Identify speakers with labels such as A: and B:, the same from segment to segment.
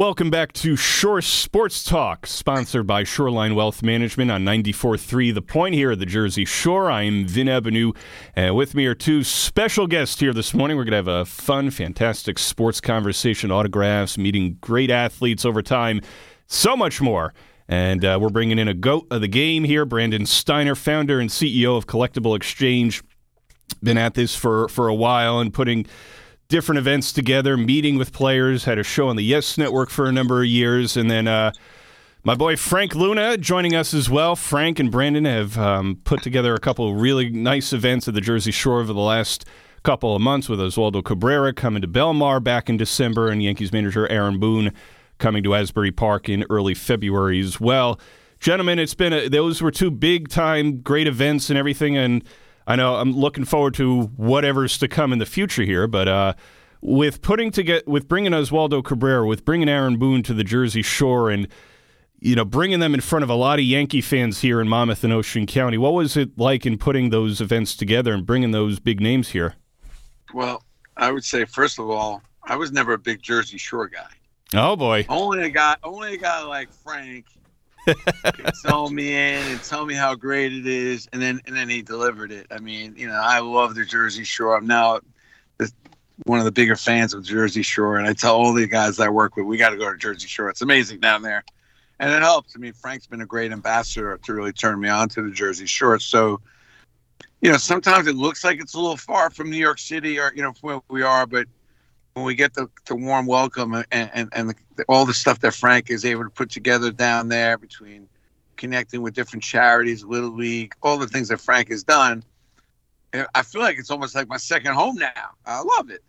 A: Welcome back to Shore Sports Talk, sponsored by Shoreline Wealth Management on 94.3 The Point here at the Jersey Shore. I'm Vin Ebenau, and with me are two special guests here this morning. We're going to have a fun, fantastic sports conversation, autographs, meeting great athletes over time, so much more. And uh, we're bringing in a goat of the game here, Brandon Steiner, founder and CEO of Collectible Exchange. Been at this for, for a while and putting – different events together, meeting with players, had a show on the Yes Network for a number of years, and then uh, my boy Frank Luna joining us as well. Frank and Brandon have um, put together a couple really nice events at the Jersey Shore over the last couple of months with Oswaldo Cabrera coming to Belmar back in December and Yankees manager Aaron Boone coming to Asbury Park in early February as well. Gentlemen, it's been a, those were two big time great events and everything and I know I'm looking forward to whatever's to come in the future here, but uh, with putting to get with bringing Oswaldo Cabrera, with bringing Aaron Boone to the Jersey Shore, and you know bringing them in front of a lot of Yankee fans here in Monmouth and Ocean County, what was it like in putting those events together and bringing those big names here?
B: Well, I would say first of all, I was never a big Jersey Shore guy.
A: Oh boy!
B: Only a guy, only a guy like Frank tell me in and tell me how great it is, and then and then he delivered it. I mean, you know, I love the Jersey Shore. I'm now one of the bigger fans of Jersey Shore, and I tell all the guys I work with, we got to go to Jersey Shore. It's amazing down there, and it helps. I mean, Frank's been a great ambassador to really turn me on to the Jersey Shore. So, you know, sometimes it looks like it's a little far from New York City or you know from where we are, but when we get the, the warm welcome and, and, and the, all the stuff that Frank is able to put together down there between connecting with different charities, Little League, all the things that Frank has done, I feel like it's almost like my second home now. I love it.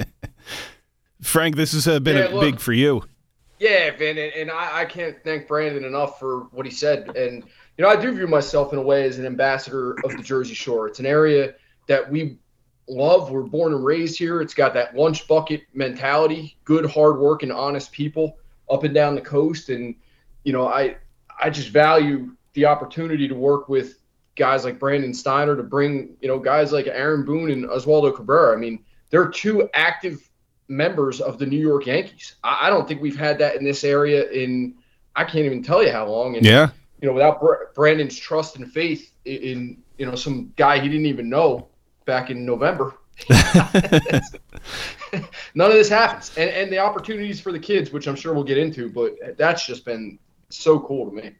A: Frank, this has uh, been yeah, look, big for you.
C: Yeah, Vin, and, and I, I, can't thank Brandon enough for what he said. And, you know, I do view myself in a way as an ambassador of the Jersey Shore. It's an area that we love. We're born and raised here. It's got that lunch bucket mentality, good, hard work, and honest people up and down the coast. And you know, I I just value the opportunity to work with guys like Brandon Steiner to bring you know guys like Aaron Boone and Oswaldo Cabrera. I mean, they're two active members of the New York Yankees. I, I don't think we've had that in this area in I can't even tell you how long. And,
A: yeah.
C: You know, without Brandon's trust and faith in, in you know some guy he didn't even know back in November. None of this happens, and and the opportunities for the kids, which I'm sure we'll get into, but that's just been so cool to me.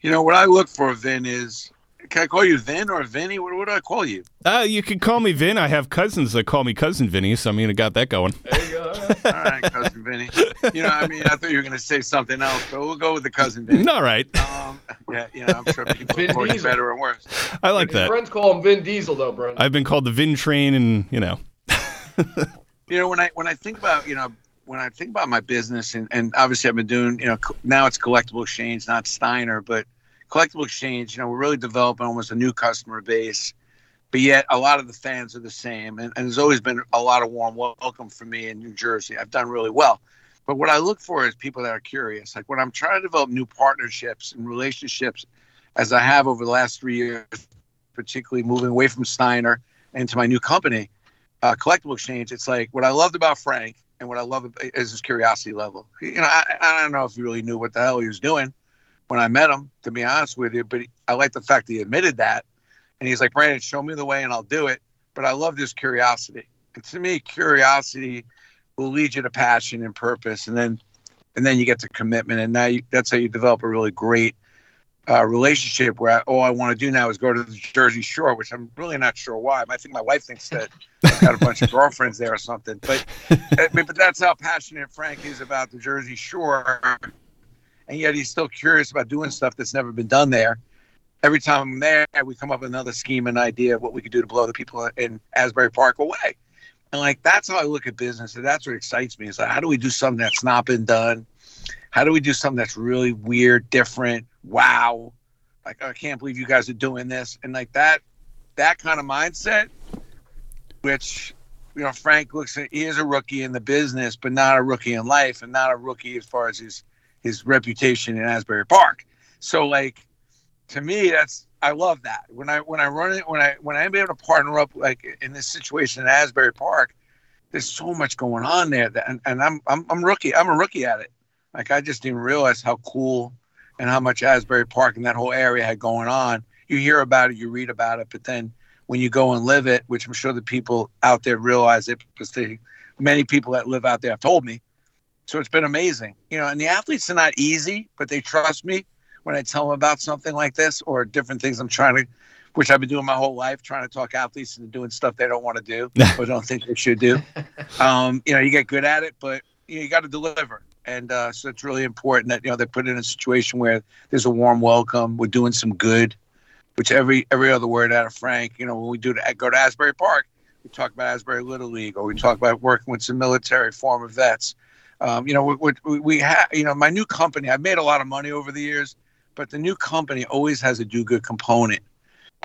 B: You know what I look for, Vin, is can I call you Vin or Vinny? What, what do I call you?
A: Uh, you can call me Vin. I have cousins that call me Cousin Vinny, so I mean, I got that going.
C: There you go.
B: All right, Cousin Vinny. You know, I mean, I thought you were going to say something else, but we'll go with the Cousin Vinny.
A: All right.
B: Um, yeah, you know, I'm sure people report it better or worse.
A: I like that.
C: Friends call him Vin Diesel, though, bro.
A: I've been called the Vin Train, and you know.
B: you know, when I when I think about you know when I think about my business, and, and obviously I've been doing, you know, now it's collectible exchange, not Steiner, but collectible exchange, you know, we're really developing almost a new customer base, but yet a lot of the fans are the same. And, and there's always been a lot of warm welcome for me in New Jersey. I've done really well. But what I look for is people that are curious. Like when I'm trying to develop new partnerships and relationships, as I have over the last three years, particularly moving away from Steiner into my new company, uh, Collectible Exchange, it's like what I loved about Frank and what I love is his curiosity level. You know, I, I don't know if he really knew what the hell he was doing, when I met him, to be honest with you. But he, I like the fact he admitted that. And he's like, Brandon, show me the way and I'll do it. But I love this curiosity. And to me, curiosity will lead you to passion and purpose. And then, and then you get to commitment. And now you, that's how you develop a really great uh, relationship where I, all I want to do now is go to the Jersey Shore, which I'm really not sure why. I think my wife thinks that I've got a bunch of girlfriends there or something. But, but that's how passionate Frank is about the Jersey Shore and yet he's still curious about doing stuff that's never been done there. Every time I'm there, we come up with another scheme and idea of what we could do to blow the people in Asbury Park away. And like that's how I look at business, and that's what excites me. Is like, how do we do something that's not been done? How do we do something that's really weird, different? Wow! Like I can't believe you guys are doing this, and like that, that kind of mindset, which you know, Frank looks at he is a rookie in the business, but not a rookie in life, and not a rookie as far as his his reputation in Asbury Park. So like to me that's I love that. When I when I run it when I when I'm able to partner up like in this situation in Asbury Park, there's so much going on there, that, and, and I'm I'm I'm rookie. I'm a rookie at it. Like I just didn't realize how cool and how much Asbury Park and that whole area had going on. You hear about it, you read about it, but then when you go and live it, which I'm sure the people out there realize it because they, many people that live out there have told me. So it's been amazing, you know. And the athletes are not easy, but they trust me when I tell them about something like this or different things I'm trying to, which I've been doing my whole life, trying to talk athletes into doing stuff they don't want to do or don't think they should do. Um, you know, you get good at it, but you, know, you got to deliver. And uh, so it's really important that you know they're put in a situation where there's a warm welcome. We're doing some good, which every every other word out of Frank, you know, when we do to, go to Asbury Park, we talk about Asbury Little League, or we talk about working with some military former vets. Um, you know, we, we, we have, you know, my new company, I've made a lot of money over the years, but the new company always has a do good component.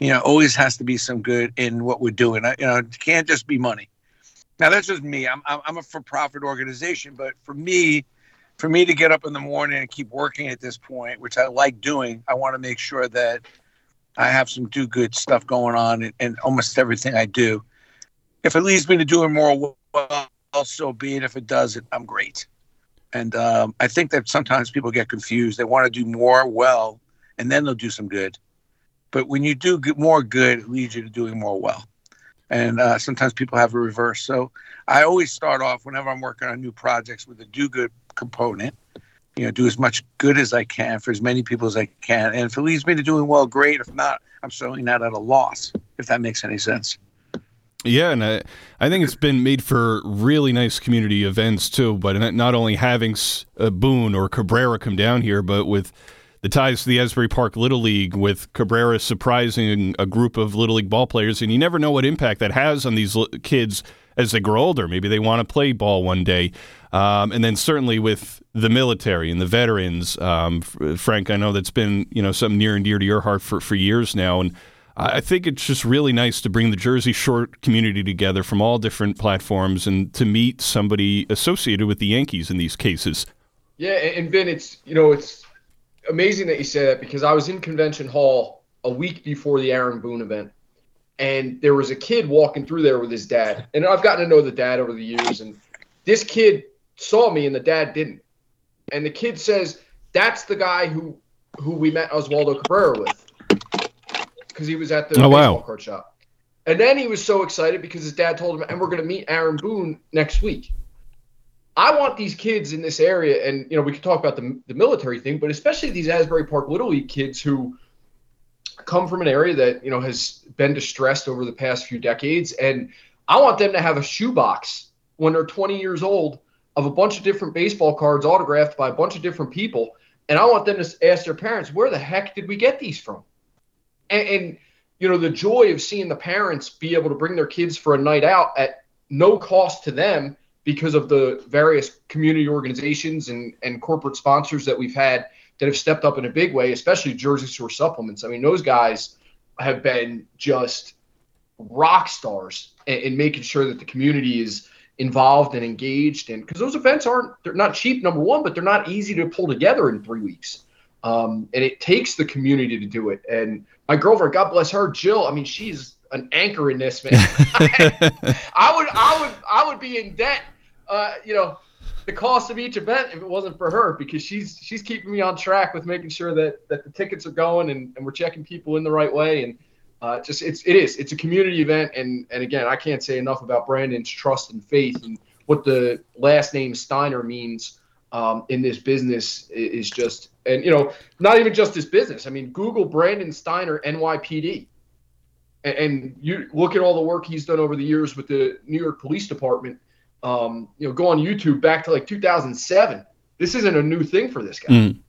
B: You know, always has to be some good in what we're doing. You know, it can't just be money. Now that's just me. I'm I'm a for-profit organization, but for me, for me to get up in the morning and keep working at this point, which I like doing, I want to make sure that I have some do good stuff going on in, in almost everything I do. If it leads me to doing more well, so be it. If it doesn't, I'm great. And um, I think that sometimes people get confused. They want to do more well, and then they'll do some good. But when you do more good, it leads you to doing more well. And uh, sometimes people have a reverse. So I always start off whenever I'm working on new projects with a do good component. You know, do as much good as I can for as many people as I can. And if it leads me to doing well, great. If not, I'm certainly not at a loss, if that makes any sense.
A: Yeah, and I, I think it's been made for really nice community events too. But not only having uh, Boone or Cabrera come down here, but with the ties to the Asbury Park Little League, with Cabrera surprising a group of Little League ball players, and you never know what impact that has on these kids as they grow older. Maybe they want to play ball one day. Um, and then certainly with the military and the veterans, um, Frank, I know that's been you know something near and dear to your heart for, for years now, and I think it's just really nice to bring the Jersey Shore community together from all different platforms and to meet somebody associated with the Yankees in these cases.
C: Yeah, and Ben, it's you know it's amazing that you say that because I was in Convention Hall a week before the Aaron Boone event, and there was a kid walking through there with his dad, and I've gotten to know the dad over the years, and this kid saw me and the dad didn't. And the kid says, That's the guy who who we met Oswaldo Cabrera with. Because he was at the oh, baseball wow. card shop. And then he was so excited because his dad told him, and we're going to meet Aaron Boone next week. I want these kids in this area, and you know, we could talk about the, the military thing, but especially these Asbury Park Little League kids who come from an area that you know has been distressed over the past few decades, and I want them to have a shoebox when they're 20 years old of a bunch of different baseball cards autographed by a bunch of different people. And I want them to ask their parents, where the heck did we get these from? And, and, you know, the joy of seeing the parents be able to bring their kids for a night out at no cost to them because of the various community organizations and, and corporate sponsors that we've had that have stepped up in a big way, especially Jersey Shore Supplements. I mean, those guys have been just rock stars in, in making sure that the community is involved and engaged. And because those events aren't they're not cheap number one but they're not easy to pull together in three weeks. Um, and it takes the community to do it. And my girlfriend god bless her jill i mean she's an anchor in this man. I would i would i would be in debt uh, you know the cost of each event if it wasn't for her because she's she's keeping me on track with making sure that that the tickets are going and, and we're checking people in the right way. And uh, just it's it is it's a community event. And and again I can't say enough about Brandon's trust and faith and what the last name Steiner means um, in this business is just and you know not even just this business I mean Google Brandon Steiner NYPD and, and you look at all the work he's done over the years with the New York Police Department um, you know go on YouTube back to like 2007 this isn't a new thing for this guy mm.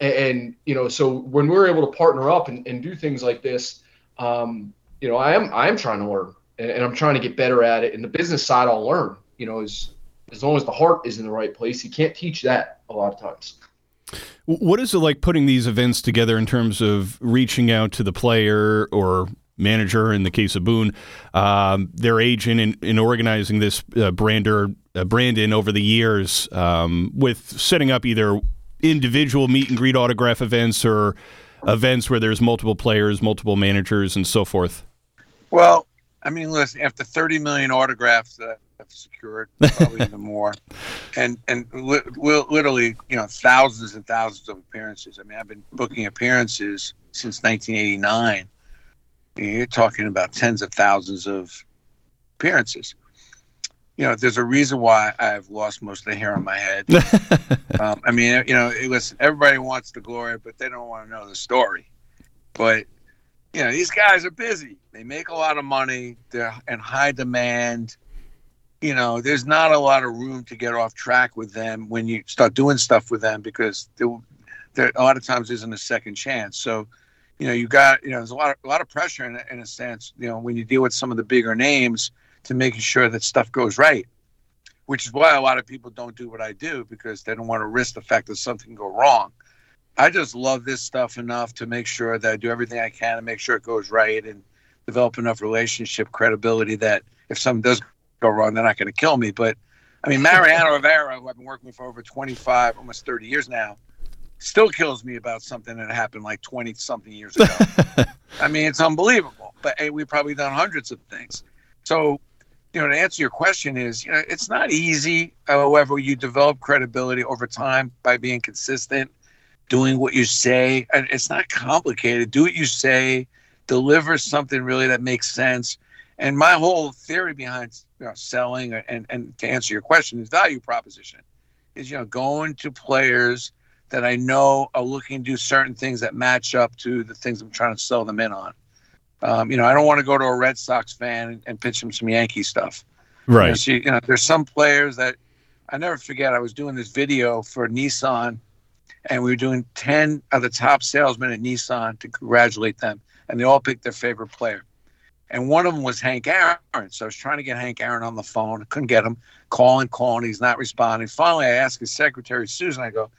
C: and, and, you know so when we're able to partner up and, and do things like this um, you know, I am I am trying to learn, and, and, I'm trying to get better at it. And the business side, I'll learn. You know, as as long as the heart is in the right place, you can't teach that a lot of times.
A: What is it like putting these events together in terms of reaching out to the player or manager, in the case of Boone, um, their agent, in, in organizing this uh, Brander, uh, Brandon over the years um, with setting up either individual meet and greet autograph events or events where there's multiple players, multiple managers, and so forth?
B: Well, I mean, listen, after 30 million autographs that I've secured, probably even more, and and li- li- literally, you know, thousands and thousands of appearances. I mean, I've been booking appearances since 1989. You're talking about tens of thousands of appearances. You know, there's a reason why I've lost most of the hair on my head. um, I mean, you know, listen, everybody wants the glory, but they don't want to know the story. But you know, these guys are busy. They make a lot of money. They're in high demand. You know, there's not a lot of room to get off track with them when you start doing stuff with them because there, there a lot of times isn't a second chance. So, you know, you got you know, there's a lot of, a lot of pressure in, in a sense. You know, when you deal with some of the bigger names to making sure that stuff goes right, which is why a lot of people don't do what I do because they don't want to risk the fact that something can go wrong. I just love this stuff enough to make sure that I do everything I can to make sure it goes right and develop enough relationship credibility that if something does go wrong, they're not going to kill me. But I mean, Mariano Rivera, who I've been working with for over 25, almost 30 years now, still kills me about something that happened like 20 something years ago. I mean, it's unbelievable. But hey, we've probably done hundreds of things. So, you know, to answer your question is, you know, it's not easy. However, you develop credibility over time by being consistent doing what you say. And it's not complicated. Do what you say, deliver something really that makes sense. And my whole theory behind you know, selling and, and to answer your question is value proposition is, you know, going to players that I know are looking to do certain things that match up to the things I'm trying to sell them in on. Um, you know, I don't want to go to a Red Sox fan and, and pitch them some Yankee stuff.
A: Right.
B: You know, so, you know, there's some players that I never forget. I was doing this video for Nissan and we were doing 10 of the top salesmen at Nissan to congratulate them. And they all picked their favorite player. And one of them was Hank Aaron. So I was trying to get Hank Aaron on the phone. Couldn't get him. Calling, calling. He's not responding. Finally, I asked his secretary, Susan, I go,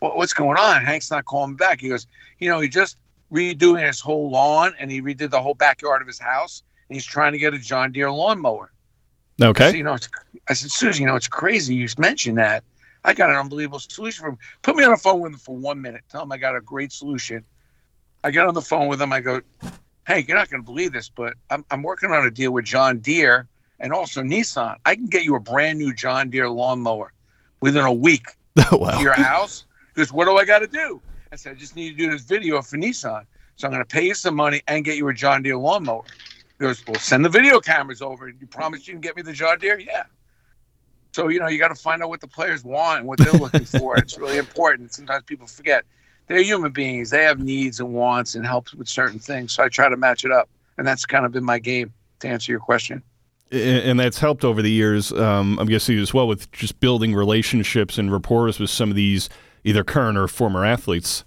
B: well, what's going on? Hank's not calling back. He goes, you know, he just redoing his whole lawn and he redid the whole backyard of his house. And he's trying to get a John Deere lawnmower.
A: Okay.
B: So, you know, I said, Susan, you know, it's crazy you mentioned that. I got an unbelievable solution for him. Put me on the phone with him for one minute. Tell him I got a great solution. I get on the phone with him. I go, hey, you're not going to believe this, but I'm, I'm working on a deal with John Deere and also Nissan. I can get you a brand new John Deere lawnmower within a week
A: oh, wow.
B: to your house. Because what do I got to do? I said, I just need to do this video for Nissan. So I'm going to pay you some money and get you a John Deere lawnmower. He goes, well, send the video cameras over. You promise you can get me the John Deere? Yeah. So you know you got to find out what the players want and what they're looking for. It's really important. Sometimes people forget they're human beings. They have needs and wants and helps with certain things. So I try to match it up, and that's kind of been my game to answer your question.
A: And that's helped over the years. Um, I'm guessing as well with just building relationships and rapport with some of these either current or former athletes.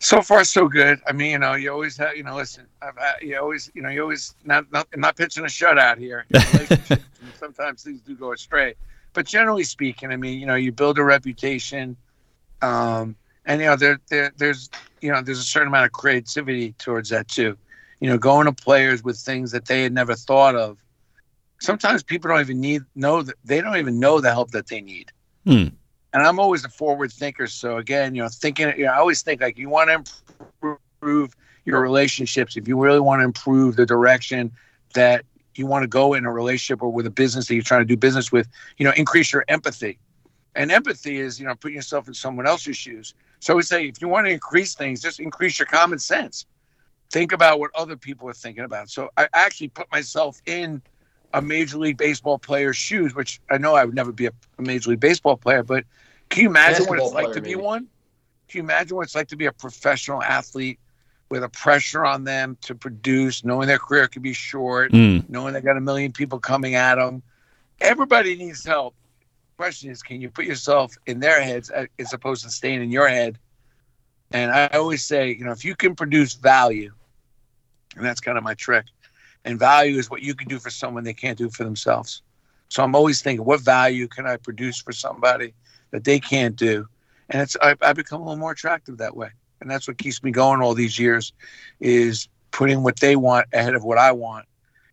B: So far, so good. I mean, you know, you always have, you know, listen, I've, you always, you know, you always not not, not pitching a shutout here. sometimes things do go astray but generally speaking, I mean, you know, you build a reputation, um, and you know, there, there, there's, you know, there's a certain amount of creativity towards that too. You know, going to players with things that they had never thought of. Sometimes people don't even need know that they don't even know the help that they need.
A: Hmm.
B: And I'm always a forward thinker, so again, you know, thinking, you know, I always think like you want to improve your relationships. If you really want to improve the direction that you want to go in a relationship or with a business that you're trying to do business with, you know, increase your empathy. And empathy is, you know, putting yourself in someone else's shoes. So we say if you want to increase things, just increase your common sense. Think about what other people are thinking about. So I actually put myself in a major league baseball player's shoes, which I know I would never be a, a major league baseball player, but can you imagine Basketball what it's like to maybe. be one? Can you imagine what it's like to be a professional athlete with a pressure on them to produce, knowing their career could be short, mm. knowing they got a million people coming at them. Everybody needs help. Question is, can you put yourself in their heads as opposed to staying in your head? And I always say, you know, if you can produce value, and that's kind of my trick, and value is what you can do for someone they can't do for themselves. So I'm always thinking, what value can I produce for somebody that they can't do? And it's I, I become a little more attractive that way and that's what keeps me going all these years is putting what they want ahead of what I want.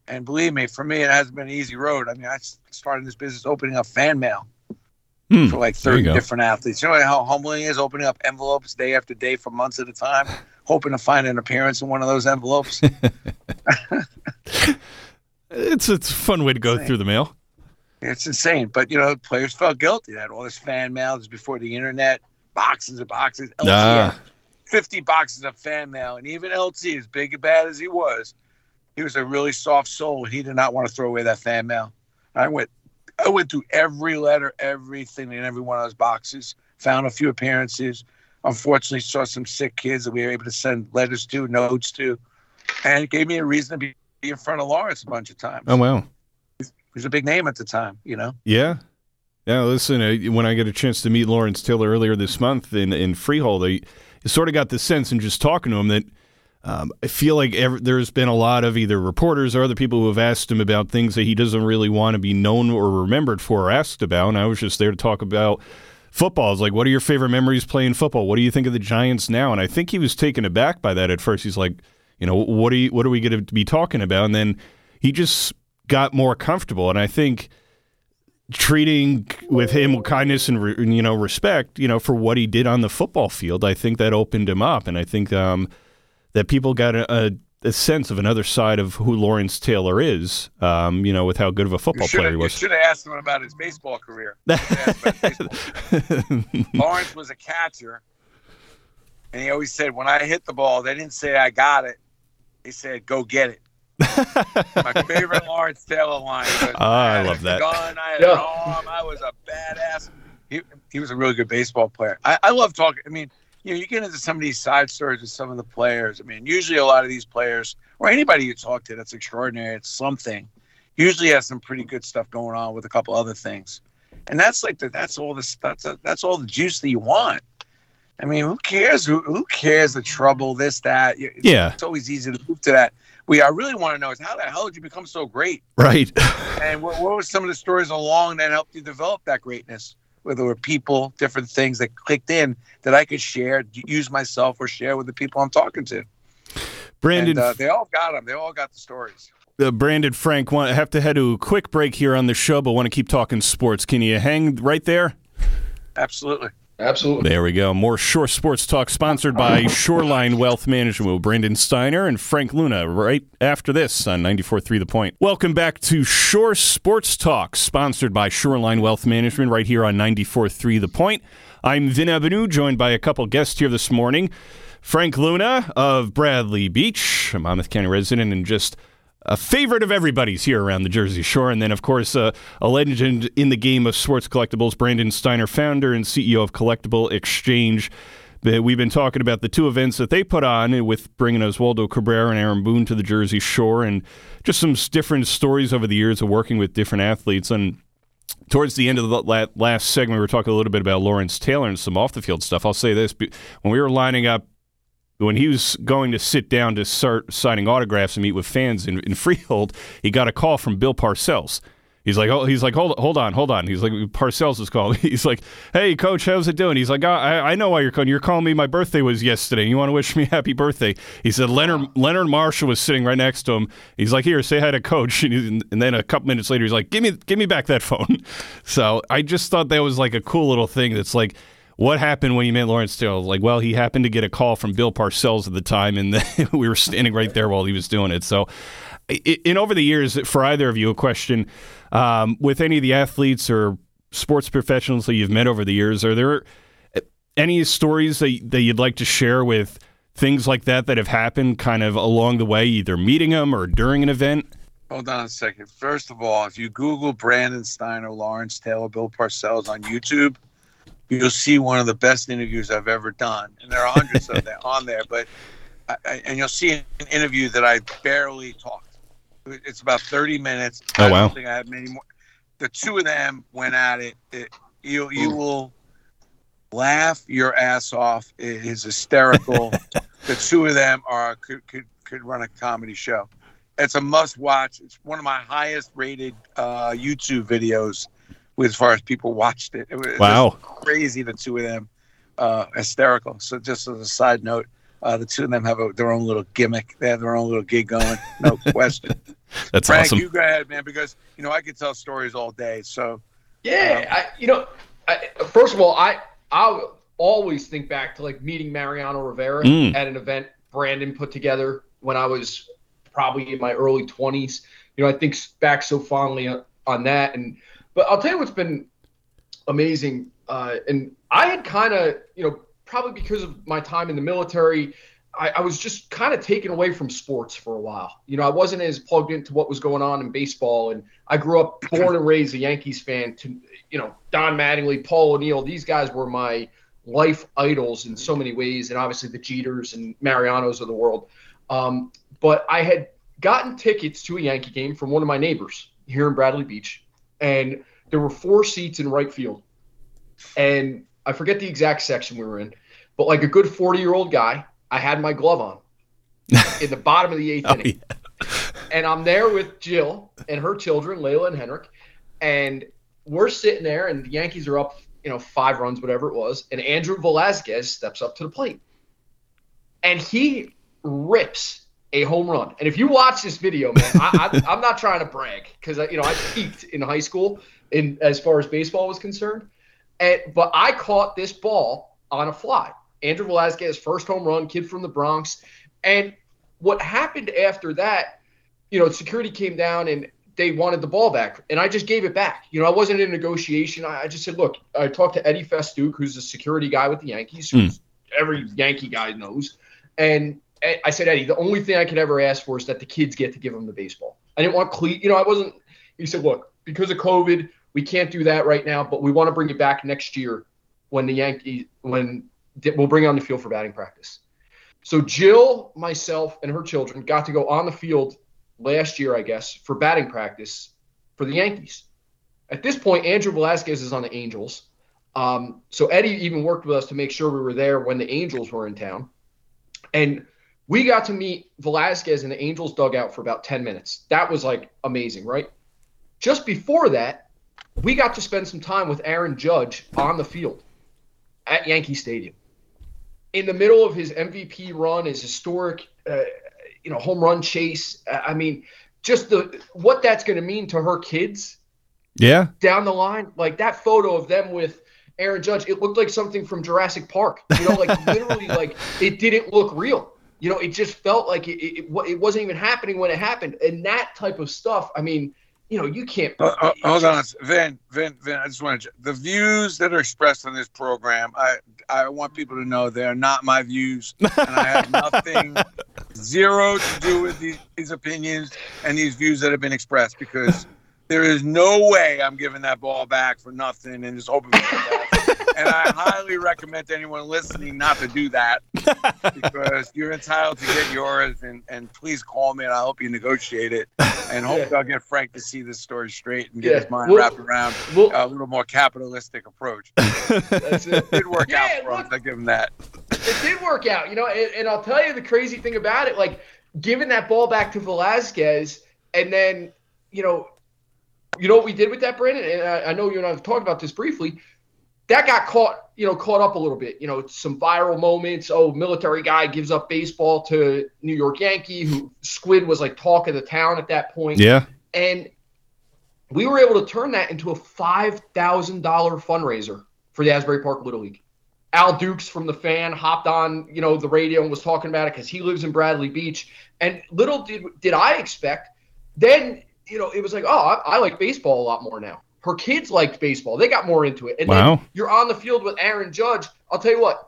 B: And believe me, for me, it hasn't been an easy road. I mean, I started this business opening up fan mail hmm, for like 30 different athletes. You know how humbling is opening up envelopes day after day for months at a time, hoping to find an appearance in one of those envelopes?
A: It's it's a fun way to go through the mail.
B: It's insane. But you know, players felt guilty. They had all this fan mail. Before the internet, boxes of boxes.
A: Ah.
B: 50 boxes of fan mail. And even LT, as big and bad as he was, he was a really soft soul. He did not want to throw away that fan mail. I went I went through every letter, everything in every one of those boxes, found a few appearances. Unfortunately, saw some sick kids that we were able to send letters to, notes to, and it gave me a reason to be in front of Lawrence a bunch of times.
A: Oh wow.
B: He was a big name at the time, you know.
A: Yeah. Yeah, listen, when I get a chance to meet Lawrence Taylor earlier this month in, in Freehold, I sort of got the sense in just talking to him that um, I feel like ever, there's been a lot of either reporters or other people who have asked him about things that he doesn't really want to be known or remembered for or asked about. And I was just there to talk about football. It's like, what are your favorite memories playing football? What do you think of the Giants now? And I think he was taken aback by that at first. He's like, you know, what are you, what are we going to be talking about? And then he just got more comfortable. And I think treating with him with kindness and you know respect, you know, for what he did on the football field, I think that opened him up, and I think um, that people got a, a, a sense of another side of who Lawrence Taylor is. Um, you know, with how good of a football player he was.
B: You
A: was.
B: should have asked him about his baseball career. You should have asked about his baseball career. Lawrence was a catcher, and he always said, "When I hit the ball, they didn't say I got it. They said go get it." My favorite Lawrence Taylor line. Was,
A: Ah, I
B: had
A: love that.
B: Gun, I had
C: Yeah.
B: an arm. I was a badass. He, he was a really good baseball player. I, I love talking. I mean, you know, you get into some of these side stories with some of the players. I mean, usually a lot of these players, or anybody you talk to that's extraordinary, it's something. Usually has some pretty good stuff going on with a couple other things, and that's like the, that's all the that's that's all the juice that you want. I mean, who cares? Who, who cares the trouble? This that. It's,
A: Yeah.
B: it's always easy to move to that. We I really want to know is how the hell did you become so great?
A: right.
B: And what, what were some of the stories along that helped you develop that greatness? Whether it were people, different things that clicked in that I could share, use myself, or share with the people I'm talking to.
A: Brandon,
B: And uh, they all got them. They all got the stories.
A: uh, Brandon Frank, want, have to head to a quick break here on the show, but want to keep talking sports. Can you hang right there?
B: Absolutely.
C: Absolutely.
A: There we go. More Shore Sports Talk sponsored by Shoreline Wealth Management with Brandon Steiner and Frank Luna right after this on 94.3 The Point. Welcome back to Shore Sports Talk sponsored by Shoreline Wealth Management right here on 94.3 The Point. I'm Vin Ebenau, joined by a couple guests here this morning. Frank Luna of Bradley Beach, a Monmouth County resident and just a favorite of everybody's here around the Jersey Shore. And then, of course, uh, a legend in the game of sports collectibles, Brandon Steiner, founder and CEO of Collectible Exchange. We've been talking about the two events that they put on with bringing Oswaldo Cabrera and Aaron Boone to the Jersey Shore and just some different stories over the years of working with different athletes. And towards the end of the last segment, we were talking a little bit about Lawrence Taylor and some off the field stuff. I'll say this when we were lining up when he was going to sit down to start signing autographs and meet with fans in, in Freehold, he got a call from Bill Parcells. He's like, oh, he's like, hold, hold on, hold on. He's like, Parcells is calling. He's like, hey, coach, how's it doing? He's like, I, I know why you're calling. You're calling me. My birthday was yesterday. You want to wish me happy birthday? He said, Leonard Leonard Marshall was sitting right next to him. He's like, here, say hi to coach. And, and then a couple minutes later, he's like, give me, give me back that phone. So I just thought that was like a cool little thing. That's like, what happened when you met Lawrence Taylor? Like, well, he happened to get a call from Bill Parcells at the time, and we were standing right there while he was doing it. So, in over the years, for either of you, a question um, with any of the athletes or sports professionals that you've met over the years, are there any stories that, that you'd like to share with things like that that have happened kind of along the way, either meeting them or during an event?
B: Hold on a second. First of all, if you Google Brandon Steiner, Lawrence Taylor, Bill Parcells on YouTube, you'll see one of the best interviews I've ever done. And there are hundreds of them on there, but I, I, and you'll see an interview that I barely talked. It's about 30 minutes.
A: Oh,
B: I
A: wow.
B: don't think I have many more. The two of them went at it. it you you will laugh your ass off. It is hysterical. the two of them are could, could could run a comedy show. It's a must watch. It's one of my highest rated uh, YouTube videos as far as people watched it. It was
A: Wow.
B: just crazy. The two of them, uh, hysterical. So just as a side note, uh, the two of them have a, their own little gimmick. They have their own little gig going. No question.
A: That's
B: Frank,
A: awesome.
B: you go ahead, man, because you know I could tell stories all day. So
C: Yeah, I, you know, I, first of all, I I always think back to like meeting Mariano Rivera
A: Mm.
C: at an event Brandon put together when I was probably in my early 20s. you know, I think back so fondly on that. And but I'll tell you what's been amazing. Uh, and I had kind of, you know, probably because of my time in the military, I, I was just kind of taken away from sports for a while. You know, I wasn't as plugged into what was going on in baseball. And I grew up born and raised a Yankees fan. To you know, Don Mattingly, Paul O'Neill, these guys were my life idols in so many ways, and obviously the Jeters and Marianos of the world. Um, but I had gotten tickets to a Yankee game from one of my neighbors here in Bradley Beach, and there were four seats in right field, and I forget the exact section we were in, but like a good forty-year-old guy, I had my glove on in the bottom of the eighth oh, inning, yeah. and I'm there with Jill and her children, Layla and Henrik, and we're sitting there, and the Yankees are up you know, five runs, whatever it was, and Andrew Velazquez steps up to the plate. And he rips a home run. And if you watch this video, man, I, am not trying to brag because you know I peaked in high school in as far as baseball was concerned. And, but I caught this ball on a fly. Andrew Velazquez, first home run, kid from the Bronx. And what happened after that, you know, security came down and they wanted the ball back, and I just gave it back. You know, I wasn't in negotiation. I, I just said, look, I talked to Eddie Festuke, who's a security guy with the Yankees, who mm. every Yankee guy knows, and I said, Eddie, the only thing I could ever ask for is that the kids get to give them the baseball. I didn't want Cle, you know, I wasn't. He said, look, because of COVID, we can't do that right now, but we want to bring it back next year when the Yankees when we'll bring on the field for batting practice. So Jill, myself, and her children got to go on the field last year, I guess, for batting practice for the Yankees. At this point, Andrew Velazquez is on the Angels. Um, so Eddie even worked with us to make sure we were there when the Angels were in town. And we got to meet Velazquez in the Angels dugout for about 10 minutes. That was like amazing, right? Just before that, we got to spend some time with Aaron Judge on the field at Yankee Stadium. In the middle of his MVP run, his historic uh, you know, home run chase. I mean, just the what that's going to mean to her kids.
A: Yeah.
C: Down the line, like that photo of them with Aaron Judge, it looked like something from Jurassic Park. You know, like literally, like it didn't look real. You know, it just felt like it, it, it wasn't even happening when it happened. And that type of stuff, I mean, you know, you can't.
B: Uh, uh, hold on, Vin, Vin, Vin. I just want to. The views that are expressed on this program, I, I want people to know they are not my views, and I have nothing, zero to do with these, these opinions and these views that have been expressed. Because there is no way I'm giving that ball back for nothing and just hoping for best and I highly recommend anyone listening not to do that because you're entitled to get yours. And, and please call me and I'll help you negotiate it. And hopefully, yeah. I'll get Frank to see this story straight and get yeah. his mind we'll, wrapped around we'll, a little more capitalistic approach. That's it. it did work yeah, out for look, us. I give him that.
C: It did work out, you know. And, and I'll tell you the crazy thing about it, like giving that ball back to Velazquez, and then you know, you know what we did with that, Brandon. And I, I know you and I have talked about this briefly that got caught, you know, caught up a little bit. You know, some viral moments. Oh, military guy gives up baseball to New York Yankee, who Squid was like talk of the town at that point.
A: Yeah.
C: And we were able to turn that into a five thousand dollar fundraiser for the Asbury Park Little League. Al Dukes from the fan hopped on, you know, the radio and was talking about it because he lives in Bradley Beach. And little did did I expect, then you know, it was like, oh, I, I like baseball a lot more now. Her kids liked baseball. They got more into it. And wow. then you're on the field with Aaron Judge. I'll tell you what,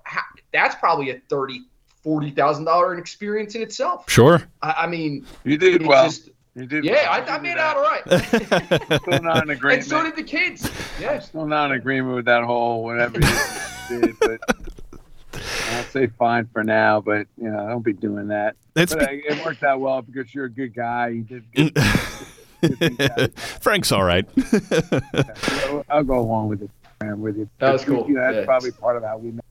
C: that's probably a thirty, forty thousand dollar experience in itself.
A: Sure.
C: I, I mean,
B: you did well. Just, you did.
C: Yeah, well. I, I made out all right.
B: still not in agreement.
C: And so did the kids. Yeah. I'm
B: still not in agreement with that whole whatever you did, but. I'll say fine for now, but you know, I don't be doing that. It's but, be- uh, it worked out well because you're a good guy. You did good.
A: Frank's all right.
B: yeah, I'll go along with it. With you.
C: That was cool.
B: You know, that's yeah. probably part of how we met.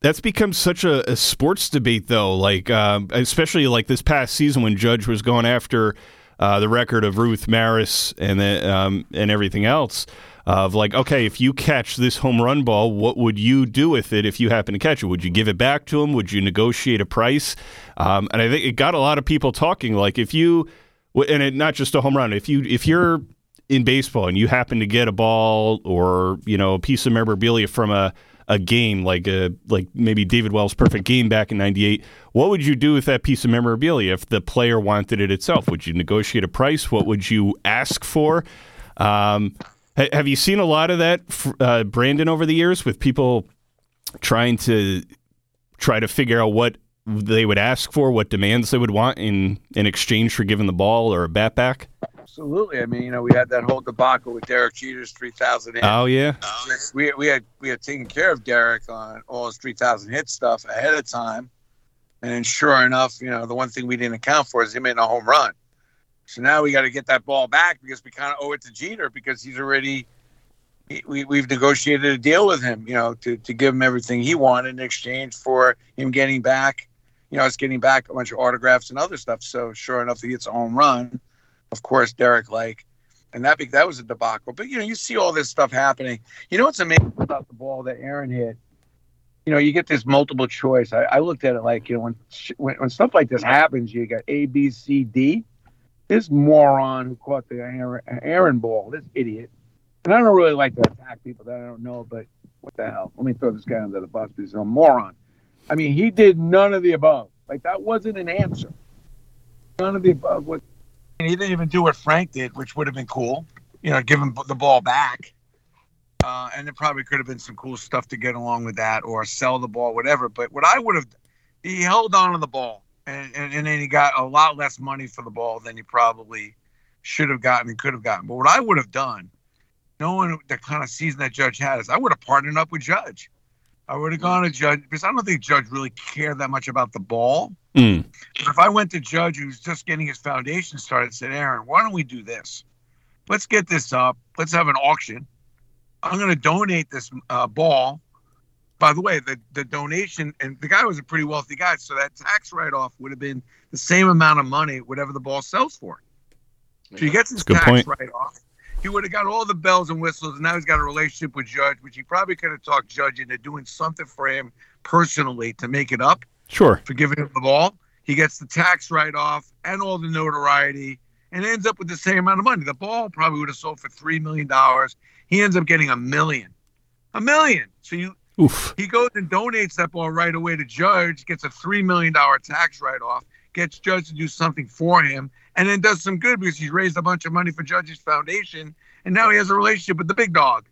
A: That's become such a, a sports debate, though. Like, um, especially like this past season when Judge was going after uh, the record of Ruth Maris and the, um, and everything else. Of like, okay, if you catch this home run ball, what would you do with it if you happen to catch it? Would you give it back to him? Would you negotiate a price? Um, and I think it got a lot of people talking. Like, if you and it, not just a home run. If you if you're in baseball and you happen to get a ball or you know a piece of memorabilia from a a game like a like maybe David Wells' perfect game back in '98, what would you do with that piece of memorabilia if the player wanted it itself? Would you negotiate a price? What would you ask for? Um, ha- have you seen a lot of that, uh, Brandon, over the years with people trying to try to figure out what they would ask for, what demands they would want in in exchange for giving the ball or a bat back?
B: Absolutely. I mean, you know, we had that whole debacle with Derek Jeter's 3,000 hits.
A: Oh yeah,
B: we, we had we had taken care of Derek on all his 3,000 hit stuff ahead of time, and then sure enough, you know, the one thing we didn't account for is him hitting a home run. So now we got to get that ball back because we kind of owe it to Jeter because he's already we, we've negotiated a deal with him, you know, to, to give him everything he wanted in exchange for him getting back, you know, us getting back a bunch of autographs and other stuff. So sure enough, he gets a home run. Of course, Derek like, and that that was a debacle. But you know, you see all this stuff happening. You know what's amazing about the ball that Aaron hit? You know, you get this multiple choice. I, I looked at it like, you know, when, when when stuff like this happens, you got A, B, C, D. This moron who caught the Aaron, Aaron ball, this idiot and I don't really like to attack people that I don't know, but what the hell? Let me throw this guy under the bus because he's a moron. I mean, he did none of the above. Like that wasn't an answer. None of the above was. And he didn't even do what Frank did, which would have been cool. You know, give him the ball back. Uh, and there probably could have been some cool stuff to get along with that, or sell the ball, whatever. But what I would have, he held on to the ball, and, and, and then he got a lot less money for the ball than he probably should have gotten and could have gotten. But what I would have done knowing the kind of season that Judge has, I would have partnered up with Judge. I would have gone to Judge because I don't think Judge really cared that much about the ball.
A: Mm.
B: If I went to Judge, who's just getting his foundation started, and said, Aaron, why don't we do this? Let's get this up. Let's have an auction. I'm going to donate this uh, ball. By the way, the, the donation, and the guy was a pretty wealthy guy, so that tax write off would have been the same amount of money, whatever the ball sells for. So he gets his tax write off he would have got all the bells and whistles, and now he's got a relationship with Judge, which he probably could have talked Judge into doing something for him personally to make it up.
A: Sure.
B: For giving him the ball. He gets the tax write off and all the notoriety and ends up with the same amount of money. The ball probably would have sold for $3 million. He ends up getting a million. A million. So you.
A: Oof.
B: He goes and donates that ball right away to Judge, gets a $3 million tax write off, gets Judge to do something for him, and then does some good because he's raised a bunch of money for Judge's Foundation, and now he has a relationship with the big dog.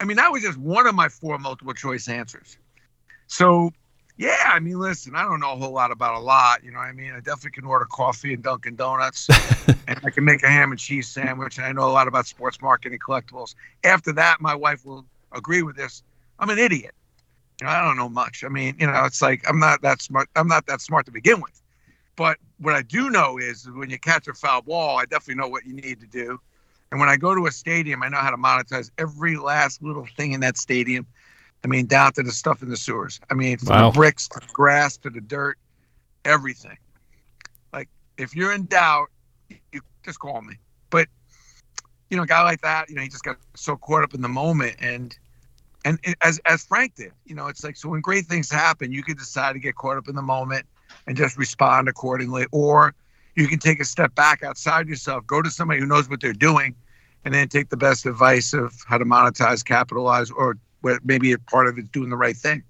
B: I mean, that was just one of my four multiple choice answers. So, yeah, I mean, listen, I don't know a whole lot about a lot. You know what I mean? I definitely can order coffee and Dunkin' Donuts, and I can make a ham and cheese sandwich, and I know a lot about sports marketing collectibles. After that, my wife will agree with this. I'm an idiot. You know, I don't know much. I mean, you know, it's like I'm not that smart. I'm not that smart to begin with. But what I do know is when you catch a foul ball, I definitely know what you need to do. And when I go to a stadium, I know how to monetize every last little thing in that stadium. I mean, down to the stuff in the sewers. I mean, from wow. the bricks to the grass to the dirt, everything. Like, if you're in doubt, you just call me. But, you know, a guy like that, you know, he just got so caught up in the moment. And, and as, as Frank did, you know, it's like, so when great things happen, you can decide to get caught up in the moment and just respond accordingly. Or you can take a step back outside yourself, go to somebody who knows what they're doing, and then take the best advice of how to monetize, capitalize, or maybe a part of it doing the right thing.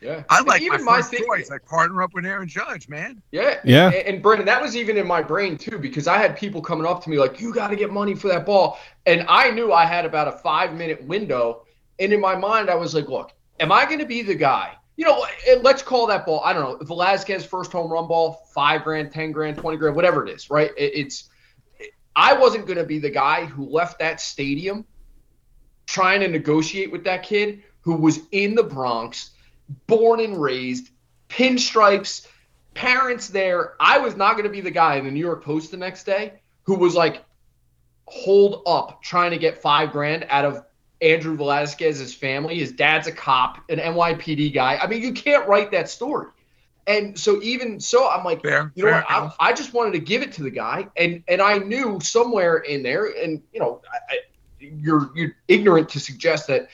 C: Yeah,
B: I like even my, my thing, choice. Like partner up with Aaron Judge, man.
C: Yeah,
A: yeah.
C: And, and Brendan, that was even in my brain too, because I had people coming up to me like, "You got to get money for that ball," and I knew I had about a five minute window. And in my mind, I was like, "Look, am I going to be the guy you know, let's call that ball. I don't know. Velazquez first home run ball, five grand, ten grand, twenty grand, whatever it is, right? it's. I wasn't going to be the guy who left that stadium trying to negotiate with that kid who was in the Bronx, born and raised, pinstripes, parents there. I was not going to be the guy in the New York Post the next day who was like, hold up, trying to get five grand out of Andrew Velazquez's family. His dad's a cop, an NYPD guy. I mean, you can't write that story. And so even so, I'm like, fair, you know what? I, I, just wanted to give it to the guy, and and I knew somewhere in there, and you know, I, you're you're ignorant to suggest that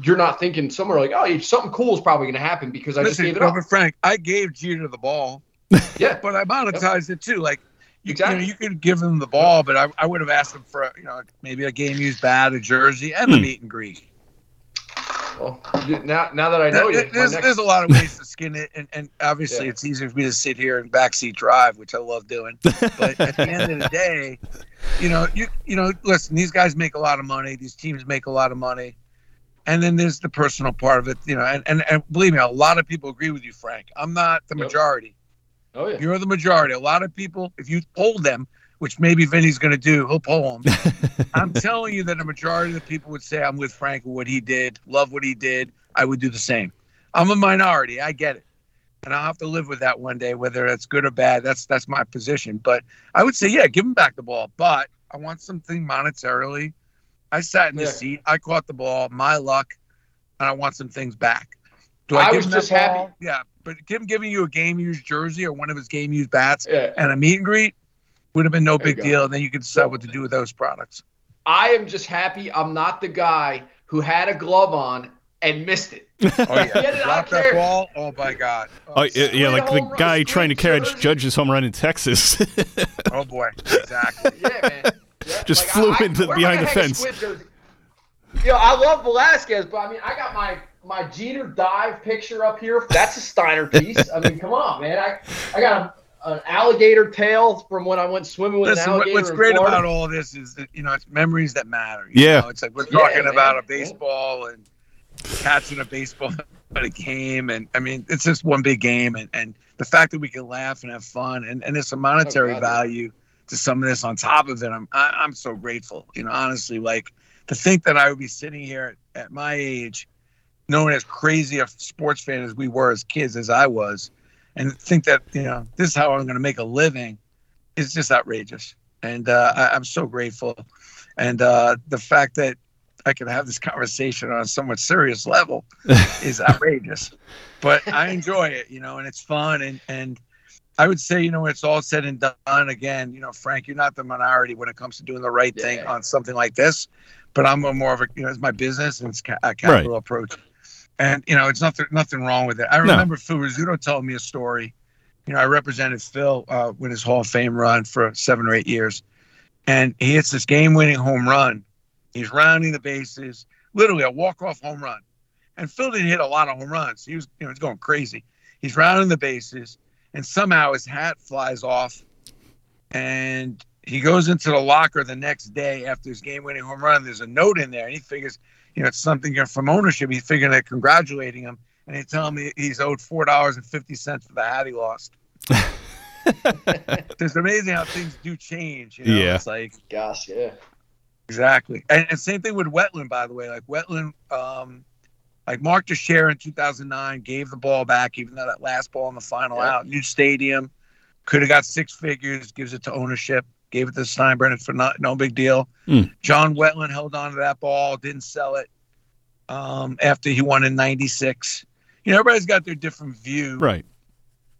C: you're not thinking somewhere like, oh, something cool is probably going to happen because I Listen, just gave it
B: up. Frank, I gave Jeter the ball.
C: yeah,
B: but I monetized yep. it too. Like you, exactly. you, know, you could give them the ball, but I, I would have asked them for you know maybe a game used bat, a jersey, and a hmm. meet and greet.
C: Well, now, now that I know you,
B: there's, next... there's a lot of ways to skin it, and, and obviously yeah. it's easier for me to sit here and backseat drive, which I love doing. But at the end of the day, you know, you you know, listen, these guys make a lot of money. These teams make a lot of money, and then there's the personal part of it. You know, and and, and believe me, a lot of people agree with you, Frank. I'm not the yep. majority.
C: Oh yeah,
B: you're the majority. A lot of people, if you poll them, which maybe Vinny's going to do. He'll pull them. I'm telling you that a majority of the people would say I'm with Frank what he did, love what he did. I would do the same. I'm a minority. I get it, and I'll have to live with that one day, whether that's good or bad. That's that's my position. But I would say, yeah, give him back the ball. But I want something monetarily. I sat in the yeah. seat. I caught the ball. My luck, and I want some things back.
C: Do I, I was just happy.
B: Yeah, but him giving you a game used jersey or one of his game used bats yeah. and a meet and greet would have been no there big deal. And then you could decide what to do with those products.
C: I am just happy I'm not the guy who had a glove on and missed it. Oh
B: yeah, drop that ball. Oh my god.
A: Oh, oh yeah, yeah, like the guy trying to catch Judge's home run in Texas.
B: oh boy, exactly.
C: yeah, man. Yeah,
A: just like, flew I, into I, behind the fence.
C: You know, I love Velazquez, but I mean, I got my my Jeter dive picture up here. That's a Steiner piece. I mean, come on, man. I I got a an alligator tail from when I went swimming with Listen, an alligator.
B: What's great
C: Florida.
B: about all this is that you know it's memories that matter. yeah, know? it's like we're talking yeah, about a baseball and catching a baseball at a game, and I mean it's just one big game, and and the fact that we can laugh and have fun, and and it's a oh, monetary oh, value to some of this on top of it. I'm I, am i am so grateful. You know, honestly, like to think that I would be sitting here at, at my age, knowing as crazy a sports fan as we were as kids, as I was and think that you know this is how I'm going to make a living is just outrageous. And uh, I, am so grateful, and uh, the fact that I can have this conversation on a somewhat serious level is outrageous. But I enjoy it, you know, and it's fun. And and I would say, you know, when it's all said and done, again, you know, Frank, you're not the minority when it comes to doing the right yeah. thing on something like this. But I'm a more of a, you know, it's my business and it's a capital right. approach and you know it's nothing nothing wrong with it. I remember no. Phil Rizzuto told me a story. You know, I represented Phil uh, with his Hall of Fame run for seven or eight years, and he hits this game-winning home run. He's rounding the bases, literally a walk-off home run. And Phil didn't hit a lot of home runs. He was, you know, he's going crazy. He's rounding the bases, and somehow his hat flies off, and he goes into the locker the next day after his game-winning home run. There's a note in there, and he figures you know, it's something from ownership. He's figuring they're congratulating him, and they tell him he's owed four dollars and fifty cents for the hat he lost. it's amazing how things do change. You know?
A: Yeah,
C: it's like, gosh, yeah,
B: exactly. And, and same thing with Wetteland, by the way. Like Wetteland, um, like Mark Teixeira in 2009 gave the ball back, even though that last ball in the final yeah. out, new stadium, could have got six figures, gives it to ownership gave it to Steinbrenner for not, no big deal. Mm. John Wetteland held on to that ball, didn't sell it um, after he won in '96. You know, everybody's got their different view.
A: Right.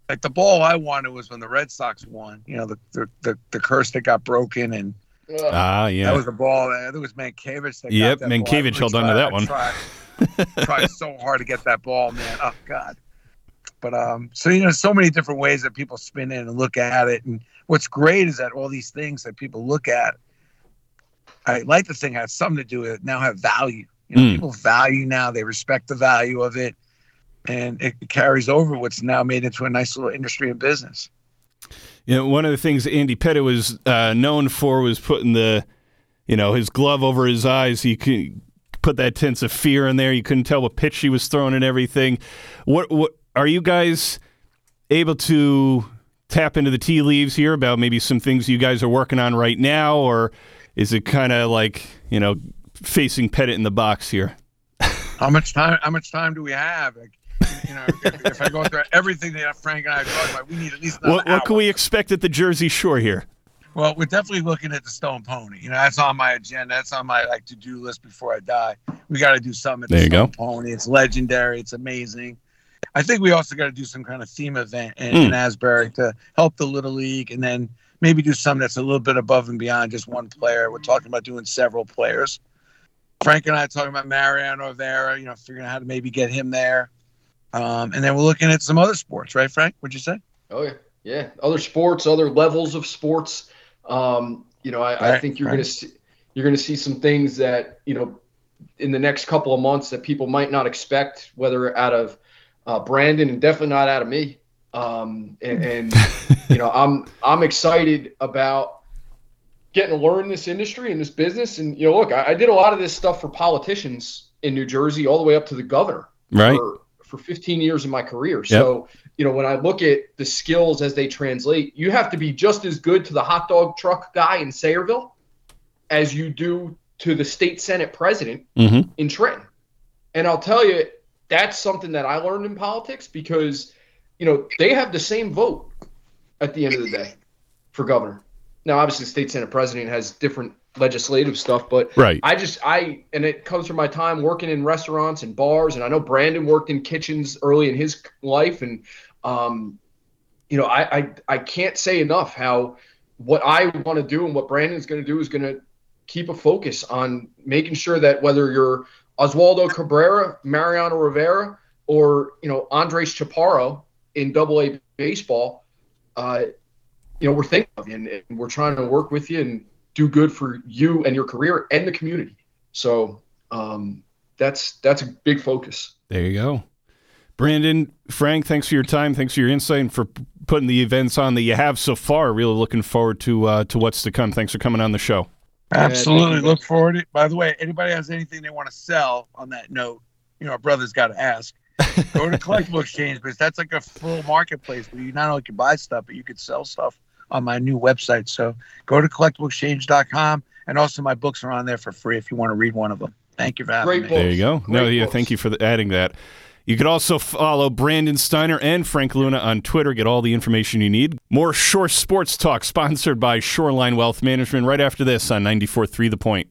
B: Like the ball I wanted was when the Red Sox won. You know, the the the, the curse that got broken and.
A: Ah, uh, yeah.
B: That was the ball. That it was Mientkiewicz. That
A: yep, Mientkiewicz held on to that one.
B: Tried, tried so hard to get that ball, man. Oh God. But um, so you know, so many different ways that people spin in and look at it, and what's great is that all these things that people look at, I like the thing has something to do with it. Now have value. You know, mm. people value now. They respect the value of it, and it carries over what's now made into a nice little industry and business.
A: You know, one of the things Andy Pettitte was uh, known for was putting the, you know, his glove over his eyes. He could put that sense of fear in there. You couldn't tell what pitch he was throwing and everything. What what are you guys able to tap into the tea leaves here about maybe some things you guys are working on right now, or is it kind of like you know facing Pettitte in the box here?
B: how much time? How much time do we have? Like, you know, if, if, I go through everything that Frank and I talked about, we need at least.
A: What, what can we expect at the Jersey Shore here?
B: Well, we're definitely looking at the Stone Pony. You know, that's on my agenda. That's on my like to do list before I die. We got to do something at the
A: there you
B: Stone
A: go.
B: Pony. It's legendary. It's amazing. I think we also got to do some kind of theme event in, mm. in, Asbury to help the Little League, and then maybe do something that's a little bit above and beyond just one player. We're talking about doing several players. Frank and I are talking about Mariano Rivera, you know, figuring out how to maybe get him there. Um, and then we're looking at some other sports, right, Frank? What'd you say?
C: Oh yeah, yeah. Other sports, other levels of sports. Um, you know, I, right, I think you're right. gonna see you're gonna see some things that you know in the next couple of months that people might not expect, whether out of uh, Brandon and definitely not out of me. Um, and, and you know, I'm I'm excited about getting to learn this industry and this business. And you know, look, I, I, did a lot of this stuff for politicians in New Jersey, all the way up to the governor,
A: right?
C: For, for 15 years of my career. Yep. So you know, when I look at the skills as they translate, you have to be just as good to the hot dog truck guy in Sayreville as you do to the state senate president mm-hmm. in Trenton. And I'll tell you, that's something that I learned in politics because, you know, they have the same vote at the end of the day for governor. Now, obviously, state senate president has different legislative stuff, but
A: right.
C: I just I and it comes from my time working in restaurants and bars, and I know Brandon worked in kitchens early in his life, and um, you know, I I, I can't say enough how what I want to do and what Brandon's going to do is going to keep a focus on making sure that whether you're Oswaldo Cabrera, Mariano Rivera, or you know Andres Chaparro in Double A baseball, uh, you know we're thinking of you and, and we're trying to work with you and do good for you and your career and the community. So um, that's that's a big focus.
A: There you go. Brandon, Frank, thanks for your time. Thanks for your insight and for putting the events on that you have so far. Really looking forward to uh, to what's to come. Thanks for coming on the show.
B: Absolutely. Look forward to it. By the way, anybody has anything they want to sell on that note, you know, our brother's got to ask. Go to Collectible Exchange because that's like a full marketplace where you not only can buy stuff, but you could sell stuff on my new website. So go to collectibleexchange.com. And also, my books are on there for free if you want to read one of them. Thank you for having
C: Great
B: me.
C: Books.
A: There you go.
C: Great
A: no, yeah,
C: books.
A: thank you for the, adding that. You could also follow Brandon Steiner and Frank Luna on Twitter. Get all the information you need. More Shore Sports Talk, sponsored by Shoreline Wealth Management, right after this on 94.3 The Point.